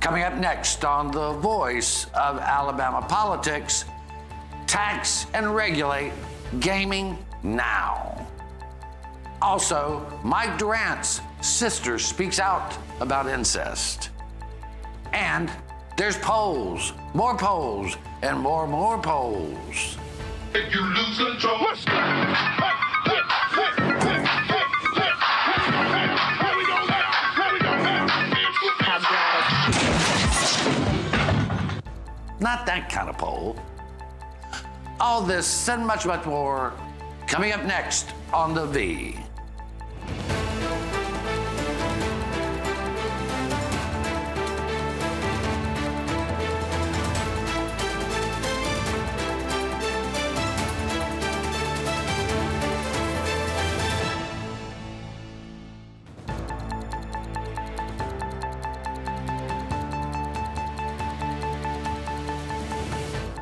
Coming up next on The Voice of Alabama Politics tax and regulate gaming now. Also, Mike Durant's sister speaks out about incest. And there's polls, more polls, and more, more polls. If you lose control, Not that kind of poll. All this and much, much more coming up next on The V.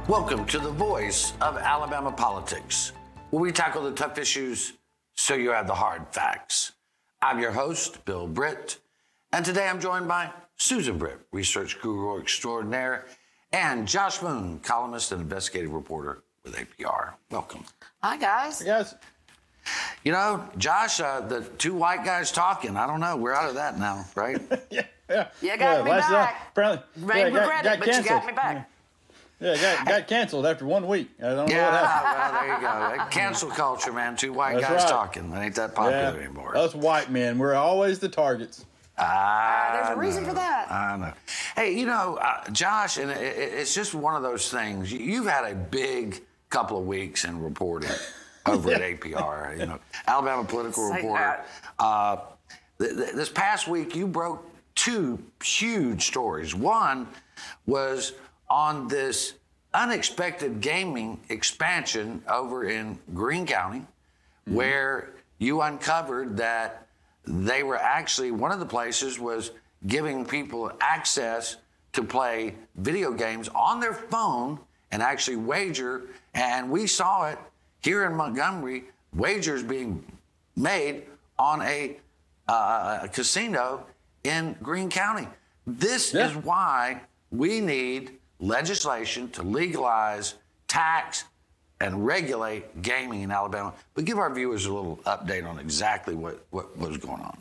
Welcome to the voice of Alabama politics, where we tackle the tough issues so you have the hard facts. I'm your host, Bill Britt, and today I'm joined by Susan Britt, research guru extraordinaire, and Josh Moon, columnist and investigative reporter with APR. Welcome. Hi, guys. Yes. You know, Josh, uh, the two white guys talking, I don't know, we're out of that now, right? Yeah. Yeah. You got me back. apparently, May yeah, got- regret got it, but you got me back. Yeah, got, got canceled after one week. I don't know what yeah, happened. well, there you go. Cancel culture, man. Two white That's guys right. talking. That ain't that popular Yeah. anymore. Us white men, we're always the targets. Ah, There's a reason know. for that. I know. Hey, you know, uh, Josh, and it, it- it's just one of those things. You- You've had a big couple of weeks in reporting over at APR. You know, Alabama political Say reporter. Uh, th- th- this past week, you broke two huge stories. One was on this unexpected gaming expansion over in Greene County, where you uncovered that they were actually one of the places was giving people access to play video games on their phone and actually wager. And we saw it here in Montgomery, wagers being made on a, uh, a casino in Greene County. This Yeah. is why we need legislation to legalize, tax, and regulate gaming in Alabama. But give our viewers a little update on exactly what, what was going on.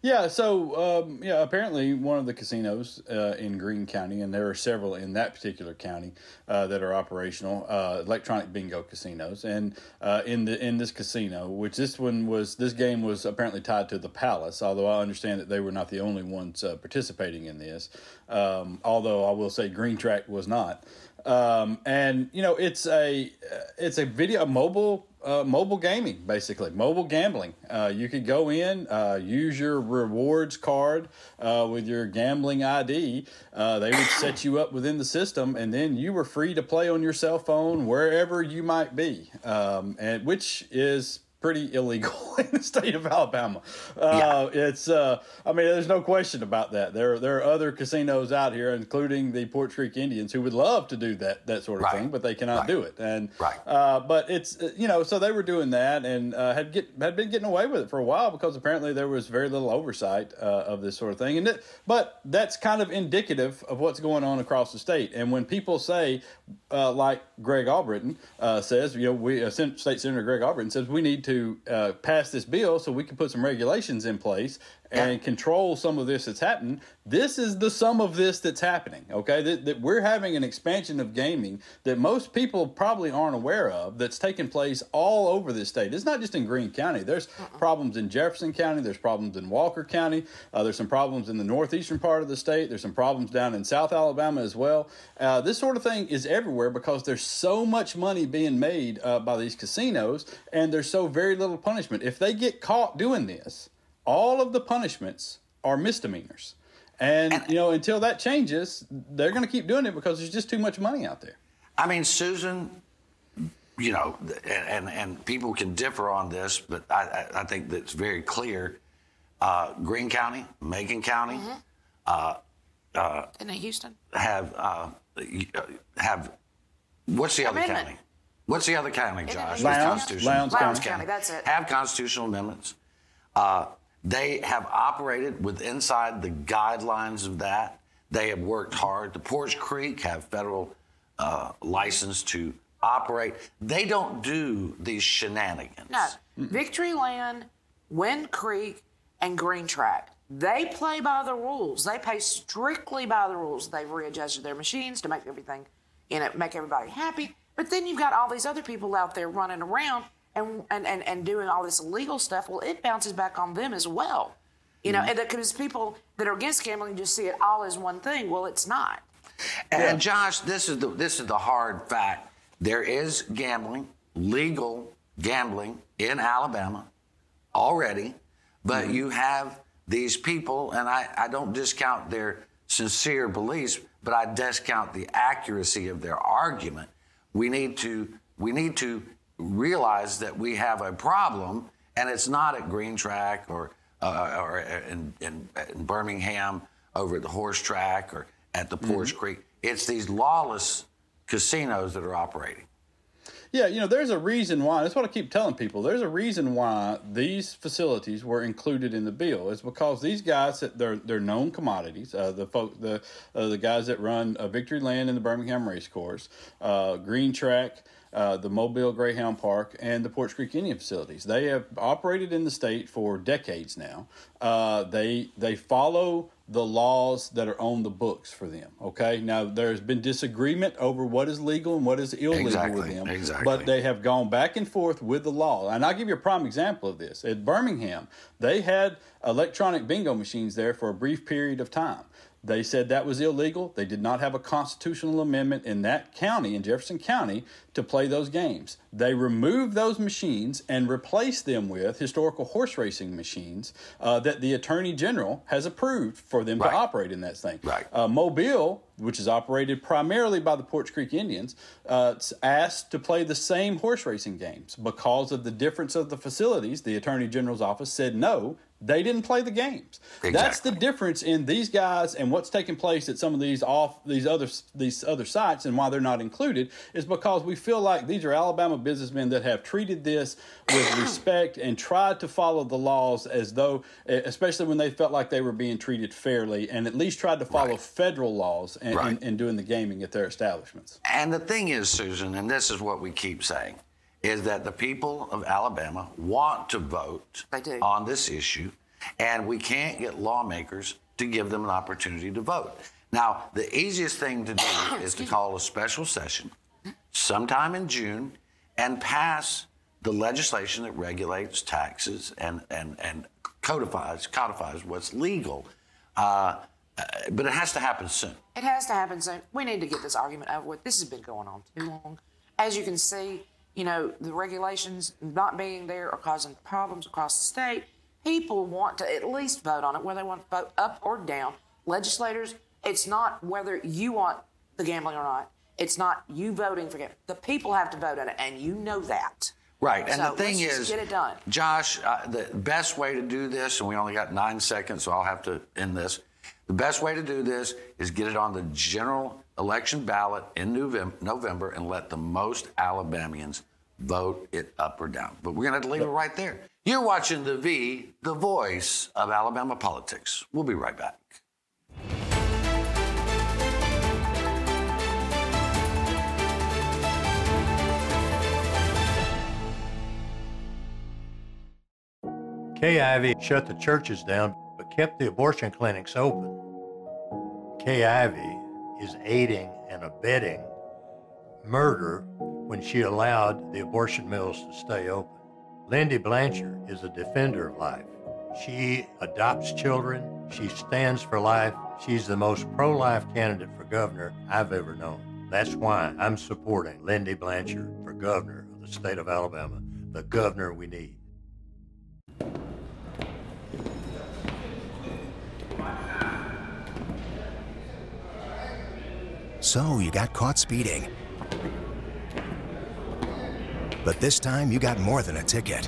Yeah, so um, yeah, apparently one of the casinos uh, in Greene County, and there are several in that particular county uh, that are operational, uh, electronic bingo casinos, and uh, in the in this casino, which this one was, this game was apparently tied to the Palace. Although I understand that they were not the only ones uh, participating in this. Um, although I will say Green Track was not. Um, and you know, it's a uh, it's a video a mobile uh, mobile gaming basically mobile gambling. Uh, you could go in, uh, use your rewards card uh, with your gambling ID. Uh, they would set you up within the system, and then you were free to play on your cell phone wherever you might be, um, and which is pretty illegal in the state of Alabama. Uh, It's, uh, I mean, there's no question about that. There, there are other casinos out here, including the Poarch Creek Indians, who would love to do that, that sort of Right. thing, but they cannot Right. do it. And, Right. uh, but it's, uh, you know, so they were doing that and uh, had get had been getting away with it for a while because apparently there was very little oversight uh, of this sort of thing. And it, but that's kind of indicative of what's going on across the state. And when people say, uh, like Greg Albritton uh, says, you know, we uh, State Senator Greg Albritton says we need to uh, pass this bill so we can put some regulations in place and control some of this that's happening. This is the sum of this that's happening. Okay, that, that we're having an expansion of gaming that most people probably aren't aware of. That's taking place all over this state. It's not just in Greene County. There's problems in Jefferson County. There's problems in Walker County. Uh, there's some problems in the northeastern part of the state. There's some problems down in South Alabama as well. Uh, this sort of thing is everywhere because there's so much money being made uh, by these casinos, and there's so very little punishment. If they get caught doing this, all of the punishments are misdemeanors. And, you know, until that changes, they're going to keep doing it because there's just too much money out there. I mean, Susan, you know, and, and, and people can differ on this, but I, I, I think that's very clear. Uh, Greene County, Macon County In Houston. have uh, have what's the other Amendment. county? What's the other county, Isn't it Josh? Lowndes? Constitutional- Lowndes Lowndes County, that's it. Have constitutional amendments. Uh, they have operated with inside the guidelines of that. They have worked hard. The Poarch Creek have federal uh, license to operate. They don't do these shenanigans. No. Victory Land, Wind Creek, and Green Track. They play by the rules. They pay strictly by the rules. They've readjusted their machines to make everything, you know, make everybody happy. But then you've got all these other people out there running around and and, and, and doing all this illegal stuff. Well, it bounces back on them as well. You know, mm-hmm. and because people that are against gambling just see it all as one thing. Well, it's not. And Josh, this is the this is the hard fact. There is gambling, legal gambling in Alabama already, but mm-hmm. you have these people, and I, I don't discount their sincere beliefs, but I discount the accuracy of their argument. We need to we need to realize that we have a problem, and it's not at Green Track or uh, or in, in, in Birmingham over at the horse track or at the Poarch Creek. It's these lawless casinos that are operating. Yeah, you know, there's a reason why. That's what I keep telling people. There's a reason why these facilities were included in the bill. It's because these guys, that they're they're known commodities. Uh, the folk, the uh, the guys that run uh, Victory Land and the Birmingham Racecourse, uh, Green Track. Uh, the Mobile Greyhound Park and the Poarch Creek Indian facilities. They have operated in the state for decades now. Uh, they they follow the laws that are on the books for them. Okay, now there's been disagreement over what is legal and what is illegal with them, exactly. but they have gone back and forth with the law. And I'll give you a prime example of this. At Birmingham, they had electronic bingo machines there for a brief period of time. They said that was illegal. They did not have a constitutional amendment in that county, in Jefferson County, to play those games. They removed those machines and replaced them with historical horse racing machines uh, that the Attorney General has approved for them Right. to operate in that thing. Right. Uh, Mobile, which is operated primarily by the Poarch Creek Indians, uh, asked to play the same horse racing games. Because of the difference of the facilities, the Attorney General's office said no, they didn't play the games. That's the difference in these guys and what's taking place at some of these off these other these other sites and why they're not included is because we feel like these are Alabama businessmen that have treated this with respect and tried to follow the laws as though especially when they felt like they were being treated fairly and at least tried to follow Right. federal laws and, Right. and, and doing the gaming at their establishments. And the thing is, Susan, and this is what we keep saying, is that the people of Alabama want to vote on this issue, and we can't get lawmakers to give them an opportunity to vote. Now, the easiest thing to do is to call a special session sometime in June and pass the legislation that regulates taxes and, and, and codifies, codifies what's legal. Uh, uh, but it has to happen soon. It has to happen soon. We need to get this argument over with. This has been going on too long. As you can see, you know, the regulations not being there are causing problems across the state. People want to at least vote on it, whether they want to vote up or down. Legislators, it's not whether you want the gambling or not. It's not you voting for gambling. The people have to vote on it, and you know that. Right, and So the thing is, get it done. Josh, uh, the best way to do this, and we only got nine seconds, so I'll have to end this. The best way to do this is get it on the general election ballot in Novem- November and let the most Alabamians vote it up or down. But we're going to have to leave it right there. You're watching the V, the voice of Alabama politics. We'll be right back. Kay Ivey shut the churches down but kept the abortion clinics open. Kay Ivey is aiding and abetting murder when she allowed the abortion mills to stay open. Lindy Blanchard is a defender of life. She adopts children, she stands for life. She's the most pro life candidate for governor I've ever known. That's why I'm supporting Lindy Blanchard for governor of the state of Alabama, the governor we need. So you got caught speeding. But this time you got more than a ticket.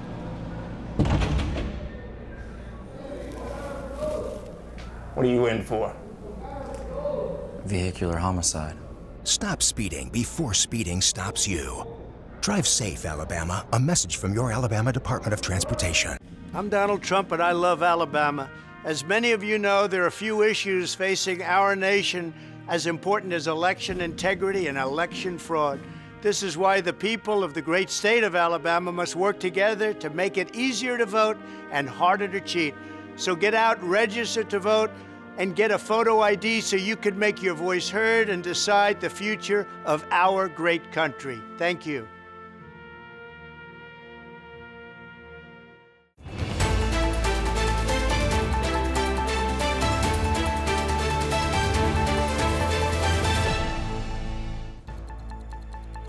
What are you in for? Vehicular homicide. Stop speeding before speeding stops you. Drive safe, Alabama. A message from your Alabama Department of Transportation. I'm Donald Trump and I love Alabama. As many of you know, there are a few issues facing our nation as important as election integrity and election fraud. This is why the people of the great state of Alabama must work together to make it easier to vote and harder to cheat. So get out, register to vote, and get a photo ID so you can make your voice heard and decide the future of our great country. Thank you.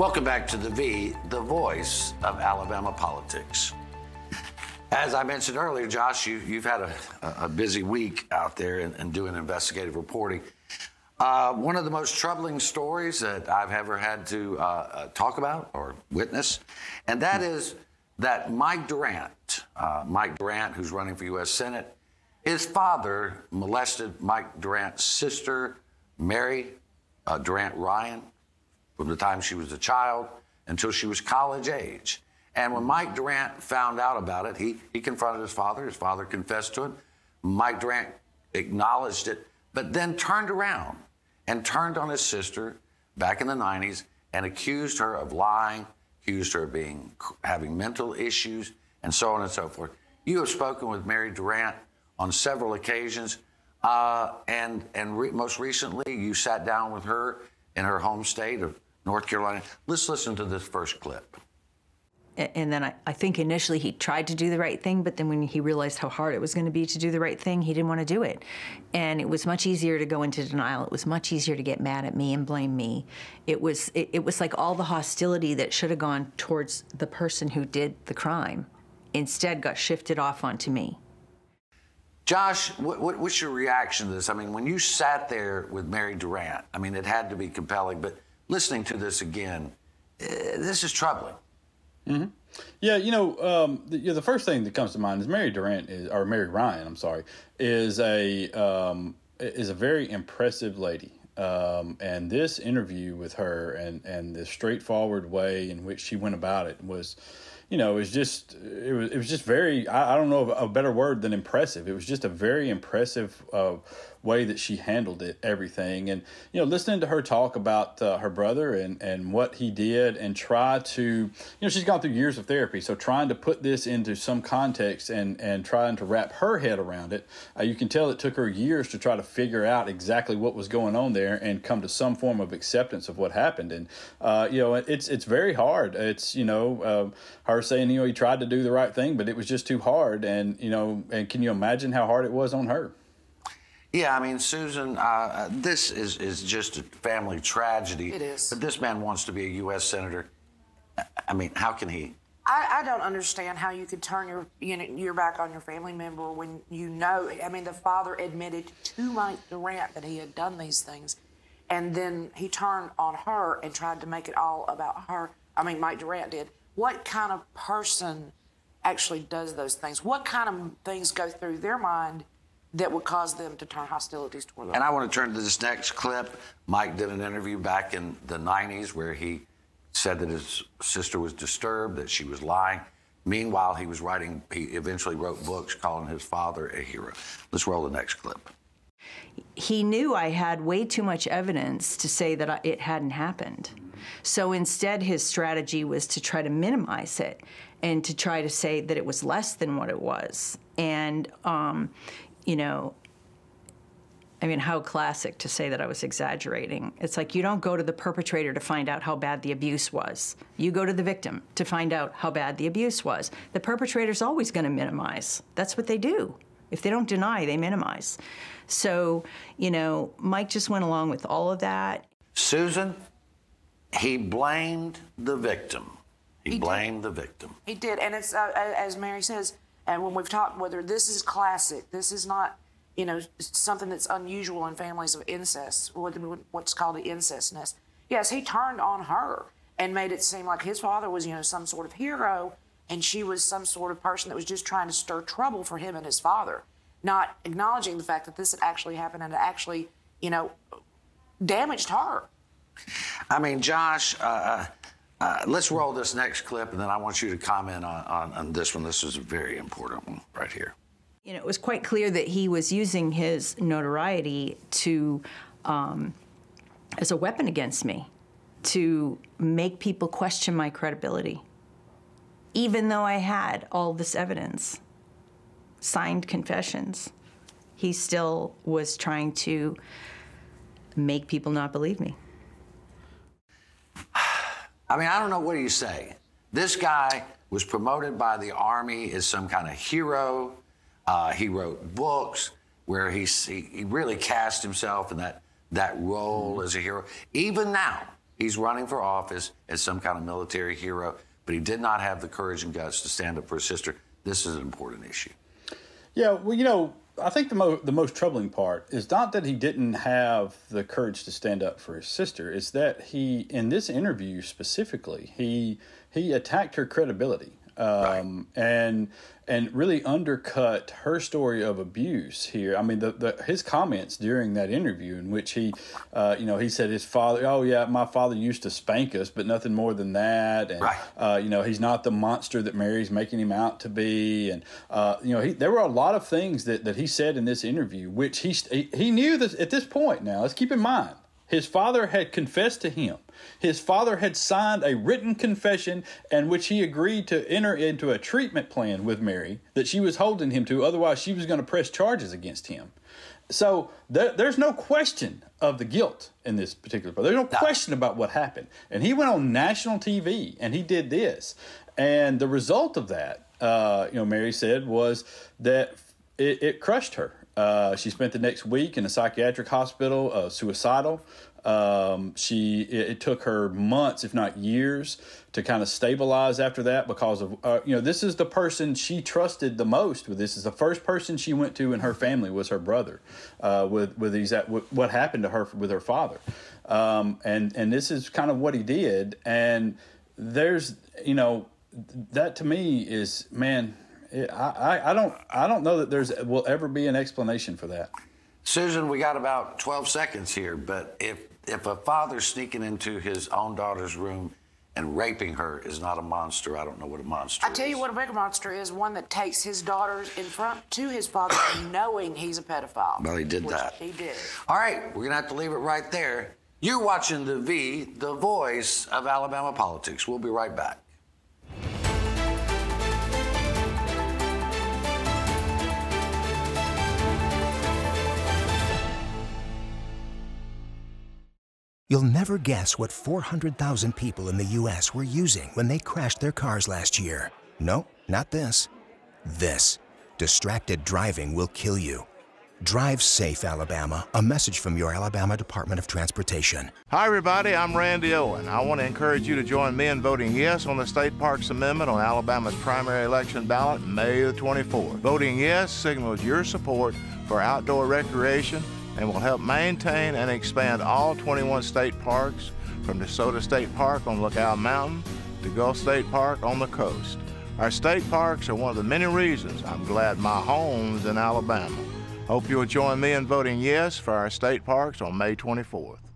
Welcome back to the V, the voice of Alabama politics. As I mentioned earlier, Josh, you, you've had a, a busy week out there and, and doing investigative reporting. Uh, one of the most troubling stories that I've ever had to uh, uh, talk about or witness, and that is that Mike Durant, uh, Mike Durant, who's running for U.S. Senate, his father molested Mike Durant's sister, Mary uh, Durant Ryan, from the time she was a child until she was college age. And when Mike Durant found out about it, he, he confronted his father. His father confessed to it. Mike Durant acknowledged it, but then turned around and turned on his sister back in the 90s and accused her of lying, accused her of being having mental issues, and so on and so forth. You have spoken with Mary Durant on several occasions, uh, and and re- most recently you sat down with her in her home state of North Carolina. Let's listen to this first clip. And then I, I think initially he tried to do the right thing, but then when he realized how hard it was going to be to do the right thing, he didn't want to do it. And it was much easier to go into denial. It was much easier to get mad at me and blame me. It was it, it was like all the hostility that should have gone towards the person who did the crime, instead got shifted off onto me. Josh, what, what, what's your reaction to this? I mean, when you sat there with Mary Durant, I mean, it had to be compelling, but listening to this again, uh, this is troubling. Yeah, you know, um, the, you know, the first thing that comes to mind is Mary Durant is, or Mary Ryan, I'm sorry, is a um, is a very impressive lady. Um, and this interview with her and and the straightforward way in which she went about it was, you know, it was just it was it was just very I, I don't know a better word than impressive. It was just a very impressive uh, way that she handled it, everything, and you know, listening to her talk about uh, her brother and and what he did, and try to, you know, she's gone through years of therapy, so trying to put this into some context and and trying to wrap her head around it, uh, you can tell it took her years to try to figure out exactly what was going on there and come to some form of acceptance of what happened, and uh, you know, it's it's very hard. It's you know, uh, her saying you know he tried to do the right thing, but it was just too hard, and you know, and can you imagine how hard it was on her? Yeah, I mean, Susan, uh, this is, is just a family tragedy. It is. But this man wants to be a U.S. Senator. I- I mean, how can he? I, I don't understand how you could turn your you know, your back on your family member when you know. I mean, the father admitted to Mike Durant that he had done these things, and then he turned on her and tried to make it all about her. I mean, Mike Durant did. What kind of person actually does those things? What kind of things go through their mind that would cause them to turn hostilities toward them? And I want to turn to this next clip. Mike did an interview back in the 90s where he said that his sister was disturbed, that she was lying. Meanwhile, he was writing, he eventually wrote books calling his father a hero. Let's roll the next clip. he knew I had way too much evidence to say that it hadn't happened. So instead, his strategy was to try to minimize it and to try to say that it was less than what it was. And, um, you know, I mean, how classic to say that I was exaggerating. It's like you don't go to the perpetrator to find out how bad the abuse was. You go to the victim to find out how bad the abuse was. The perpetrator's always going to minimize. That's what they do. If they don't deny, they minimize. So, you know, Mike just went along with all of that. Susan, he blamed the victim. He, He did. blamed the victim. He did, and it's uh, as Mary says, and when we've talked whether this is classic, this is not, you know, something that's unusual in families of incest, what's called the incest nest. Yes, he turned on her and made it seem like his father was, you know, some sort of hero, and she was some sort of person that was just trying to stir trouble for him and his father, not acknowledging the fact that this had actually happened and it actually, you know, damaged her. I mean, Josh, uh, uh, let's roll this next clip, and then I want you to comment on, on, on this one. This is a very important one right here. You know, it was quite clear that he was using his notoriety to, um, as a weapon against me, to make people question my credibility. Even though I had all this evidence, signed confessions, he still was trying to make people not believe me. I mean, I don't know what do you say. This guy was promoted by the army as some kind of hero. Uh, he wrote books where he, he really cast himself in that that role as a hero. Even now, he's running for office as some kind of military hero, but he did not have the courage and guts to stand up for his sister. This is an important issue. Yeah, well, you know, I think the mo- the most troubling part is not that he didn't have the courage to stand up for his sister. It's that he, in this interview specifically, he he attacked her credibility um, and and really undercut her story of abuse here. I mean, the, the his comments during that interview in which he, uh, you know, he said his father, oh yeah, my father used to spank us, but nothing more than that, and Right. uh, you know, he's not the monster that Mary's making him out to be, and uh, you know, he, there were a lot of things that that he said in this interview, which he he, he knew this at this point. Now, let's keep in mind. His father had confessed to him. His father had signed a written confession in which he agreed to enter into a treatment plan with Mary that she was holding him to, otherwise, she was going to press charges against him. So there, there's no question of the guilt in this particular part. There's no question about what happened. And he went on national TV and he did this. And the result of that, uh, you know, Mary said, was that it, it crushed her. Uh, she spent the next week in a psychiatric hospital, uh, suicidal. Um, she it, it took her months, if not years, to kind of stabilize after that because of uh, you know this is the person she trusted the most. With this is the first person she went to in her family was her brother. Uh, with with these what happened to her with her father, um, and and this is kind of what he did. And there's you know that to me is man. It, I, I I don't I don't know that there's will ever be an explanation for that. Susan, we got about 12 seconds here, but if if a father sneaking into his own daughter's room and raping her is not a monster, I don't know what a monster I tell is. you what a bigger monster is one that takes his daughters in front to his father knowing he's a pedophile. Well, he did which that. He did. All right, we're going to have to leave it right there. You're watching the V, the voice of Alabama politics. We'll be right back. You'll never guess what 400,000 people in the U.S. were using when they crashed their cars last year. No, not this. This. Distracted driving will kill you. Drive safe, Alabama. A message from your Alabama Department of Transportation. Hi, everybody. I'm Randy Owen. I want to encourage you to join me in voting yes on the State Parks Amendment on Alabama's primary election ballot May the 24th. Voting yes signals your support for outdoor recreation and will help maintain and expand all 21 state parks from DeSoto State Park on Lookout Mountain to Gulf State Park on the coast. Our state parks are one of the many reasons I'm glad my home's in Alabama. Hope you'll join me in voting yes for our state parks on May 24th.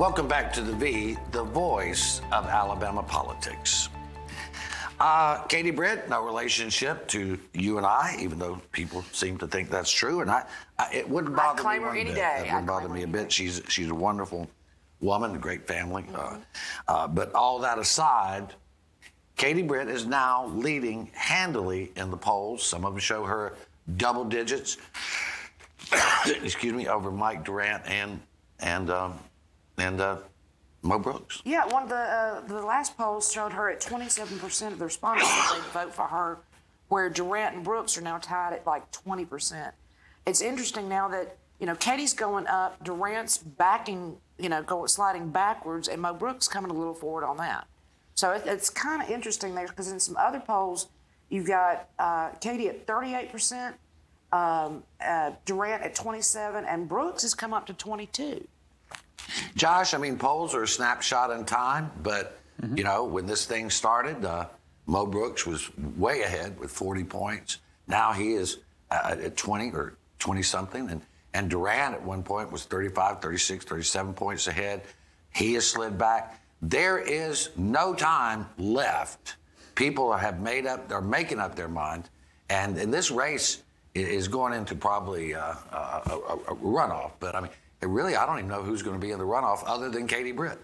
Welcome back to the V, the voice of Alabama politics. Uh, Katie Britt, no relationship to you and I, even though people seem to think that's true, and I, I it wouldn't bother me one any bit. day. It wouldn't bother me a bit. She's she's a wonderful woman, a great family. Uh, uh, but all that aside, Katie Britt is now leading handily in the polls. Some of them show her double digits. excuse me, over Mike Durant and and um, and uh, Mo Brooks. Yeah, one of the uh, the last polls showed her at 27% of the respondents that they'd vote for her, where Durant and Brooks are now tied at like 20%. It's interesting now that you know, Katie's going up, Durant's backing, you know, going sliding backwards, and Mo Brooks coming a little forward on that. So it, it's kind of interesting there because in some other polls, you've got uh, Katie at 38%, um, uh, Durant at 27, and Brooks has come up to 22. Josh, I mean, polls are a snapshot in time, but you know, when this thing started, uh, Mo Brooks was way ahead with 40 points. Now he is uh, at 20 or 20 something, and and Durant at one point was 35, 36, 37 points ahead. He has slid back. There is no time left. People have made up, they're making up their mind, and and this race is going into probably uh, a, a, a runoff. But I mean, really, I don't even know who's going to be in the runoff other than Katie Britt.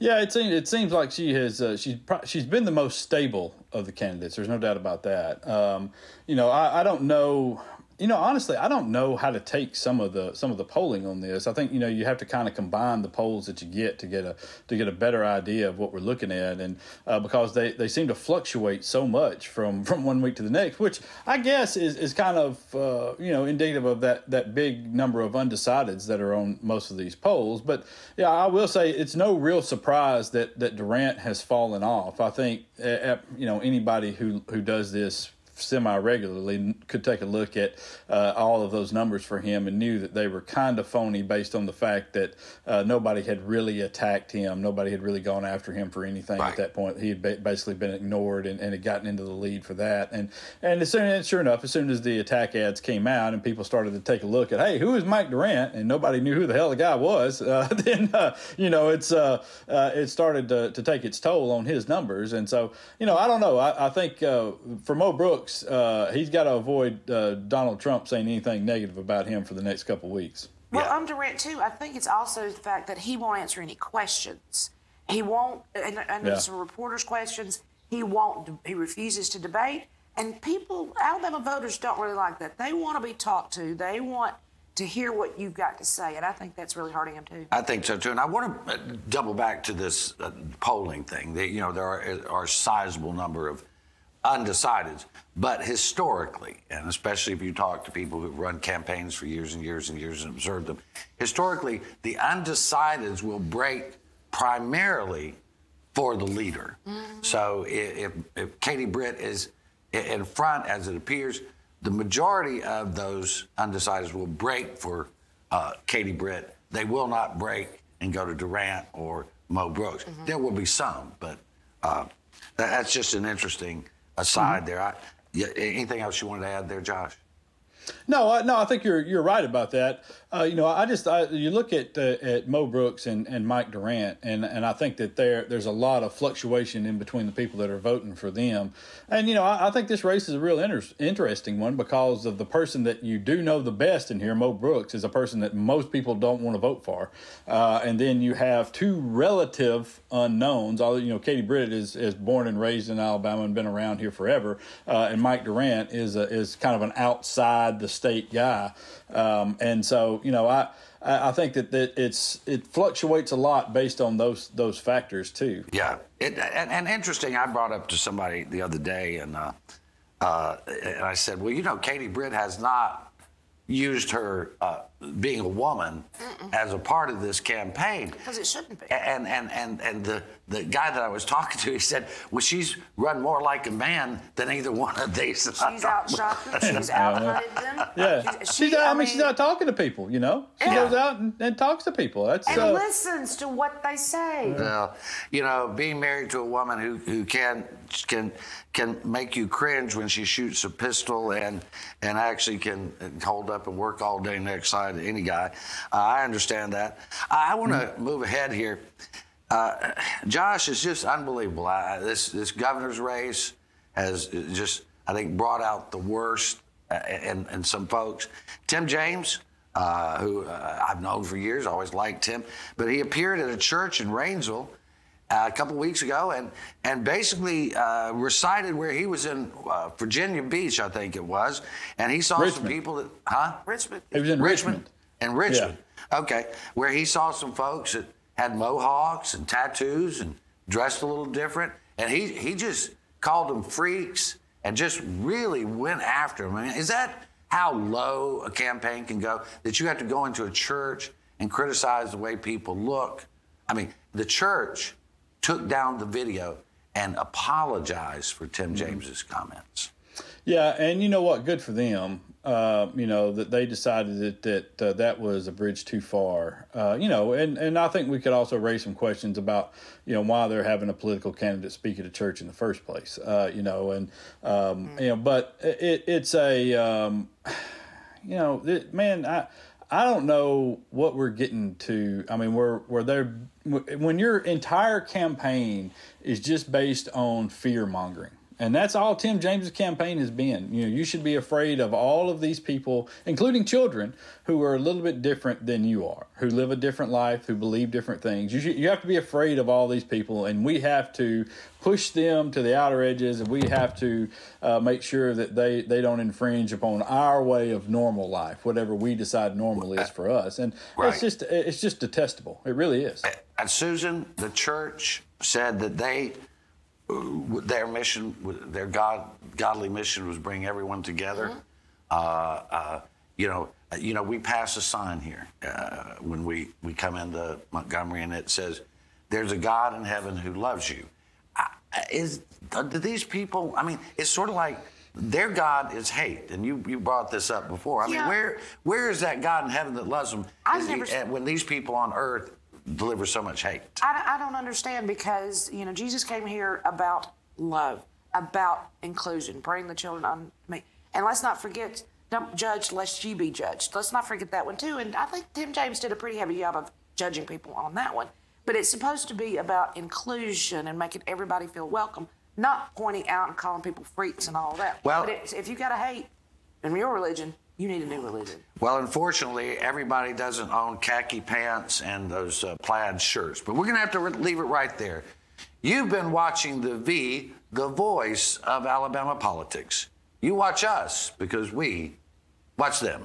Yeah, it seems it seems like she has uh, she's she's been the most stable of the candidates. There's no doubt about that. Um, you know, I, I don't know. You know, honestly, I don't know how to take some of the some of the polling on this. I think you know you have to kind of combine the polls that you get to get a to get a better idea of what we're looking at, and uh, because they, they seem to fluctuate so much from from one week to the next, which I guess is, is kind of uh, you know indicative of that that big number of undecideds that are on most of these polls. But yeah, I will say it's no real surprise that that Durant has fallen off. I think you know anybody who who does this semi regularly could take a look at uh, all of those numbers for him and knew that they were kind of phony based on the fact that uh, nobody had really attacked him. Nobody had really gone after him for anything at that point. He had ba- basically been ignored and, and had gotten into the lead for that. And and as soon as, sure enough, as soon as the attack ads came out and people started to take a look at, hey, who is Mike Durant? And nobody knew who the hell the guy was. Uh, then uh, you know it's uh, uh, it started to, to take its toll on his numbers. And so you know I don't know. I, I think uh, for Mo Brooks, uh, he's got to avoid uh, Donald Trump saying anything negative about him for the next couple weeks. Well, I'm Durant too. I think it's also the fact that he won't answer any questions. He won't, and, and Yeah. some reporters' questions. He won't. He refuses to debate. And people, Alabama voters, don't really like that. They want to be talked to. They want to hear what you've got to say, and I think that's really hurting him too. I think so too, and I want to double back to this uh, polling thing. That you know there are, are a sizable number of undecideds, but historically, and especially if you talk to people who've run campaigns for years and years and years and observed them, historically the undecideds will break primarily for the leader. So if, if Katie Britt is in front, as it appears, the majority of those undecideds will break for uh, Katie Britt. They will not break and go to Durant or Mo Brooks. There will be some, but uh, that's just an interesting aside mm-hmm. there. I, yeah, anything else you wanted to add there, Josh? No, I, no, I think you're you're right about that. Uh, you know, I just I, you look at uh, at Mo Brooks and, and Mike Durant, and, and I think that there there's a lot of fluctuation in between the people that are voting for them. And you know, I, I think this race is a real inter- interesting one because of the person that you do know the best in here, Mo Brooks, is a person that most people don't want to vote for. Uh, and then you have two relative unknowns. Although you know, Katie Britt is is born and raised in Alabama and been around here forever, uh, and Mike Durant is a, is kind of an outside the state guy. Um, and so you know, I. I think that, that it's it fluctuates a lot based on those those factors too. Yeah, it, and, and interesting. I brought up to somebody the other day, and uh, uh, and I said, well, you know, Katie Britt has not used her uh, being a woman as a part of this campaign. Because it shouldn't be. And and and and the the guy that I was talking to, he said, well, she's run more like a man than either one of these. She's thought, outshot them. She's outhunted them. Yeah, She's- she's, she- out, I I mean, she's mean- out talking to people. You know, she Yeah. goes out and, and talks to people. That's And uh, listens to what they say. Well, you know, being married to a woman who, who can can can make you cringe when she shoots a pistol and and actually can hold up and work all day next side to any guy. Uh, I understand that. I, want to move ahead here. Uh, Josh is just unbelievable. I, this this governor's race has just I think brought out the worst uh, in, in some folks. Tim James uh, who uh, I've known for years, always liked him. But he appeared at a church in Rainsville uh, a couple weeks ago and and basically uh, recited where he was in uh, Virginia Beach, I think it was, and he saw some people that, huh? Richmond. He was in Richmond. In Richmond. Okay. Where he saw some folks that had mohawks and tattoos and dressed a little different. And he, he just called them freaks and just really went after them. I mean, is that how low a campaign can go that you have to go into a church and criticize the way people look. I mean, the church took down the video and apologized for Tim James's comments. Yeah, and you know what? Good for them. Uh, you know that they decided that that uh, that was a bridge too far. Uh, you know, and and I think we could also raise some questions about you know why they're having a political candidate speak at a church in the first place. Uh, you know, and um, you know, but it, it's a um, you know, it, man, I. I don't know what we're getting to. I mean, we're where they're when your entire campaign is just based on fear mongering. And that's all Tim James's campaign has been. You know, you should be afraid of all of these people, including children, who are a little bit different than you are, who live a different life, who believe different things. You should, you have to be afraid of all these people, and we have to push them to the outer edges, and we have to uh, make sure that they they don't infringe upon our way of normal life, whatever we decide normal is for us. And Right. it's just it's just detestable. It really is. And Susan, the church said that they, their mission, their God, godly mission was bring everyone together. Uh, uh, you know, you know, we pass a sign here uh, when we we come into Montgomery, and it says, "There's a God in heaven who loves you." I- Is uh, do these people? I mean, it's sort of like. Their God is hate, and you, you brought this up before. I mean, where where is that God in heaven that loves them? I've he- never s- and when these people on earth deliver so much hate. I, I don't understand because you know Jesus came here about love, about inclusion, bring the children on me, and let's not forget, don't judge lest ye be judged. Let's not forget that one too. And I think Tim James did a pretty heavy job of judging people on that one. But it's supposed to be about inclusion and making everybody feel welcome, not pointing out and calling people freaks and all that. Well- but it's, if you got to hate in your religion, you need a new religion. Well, unfortunately, everybody doesn't own khaki pants and those uh, plaid shirts. But we're going to have to re- leave it right there. You've been watching the V, the voice of Alabama politics. You watch us because we watch them.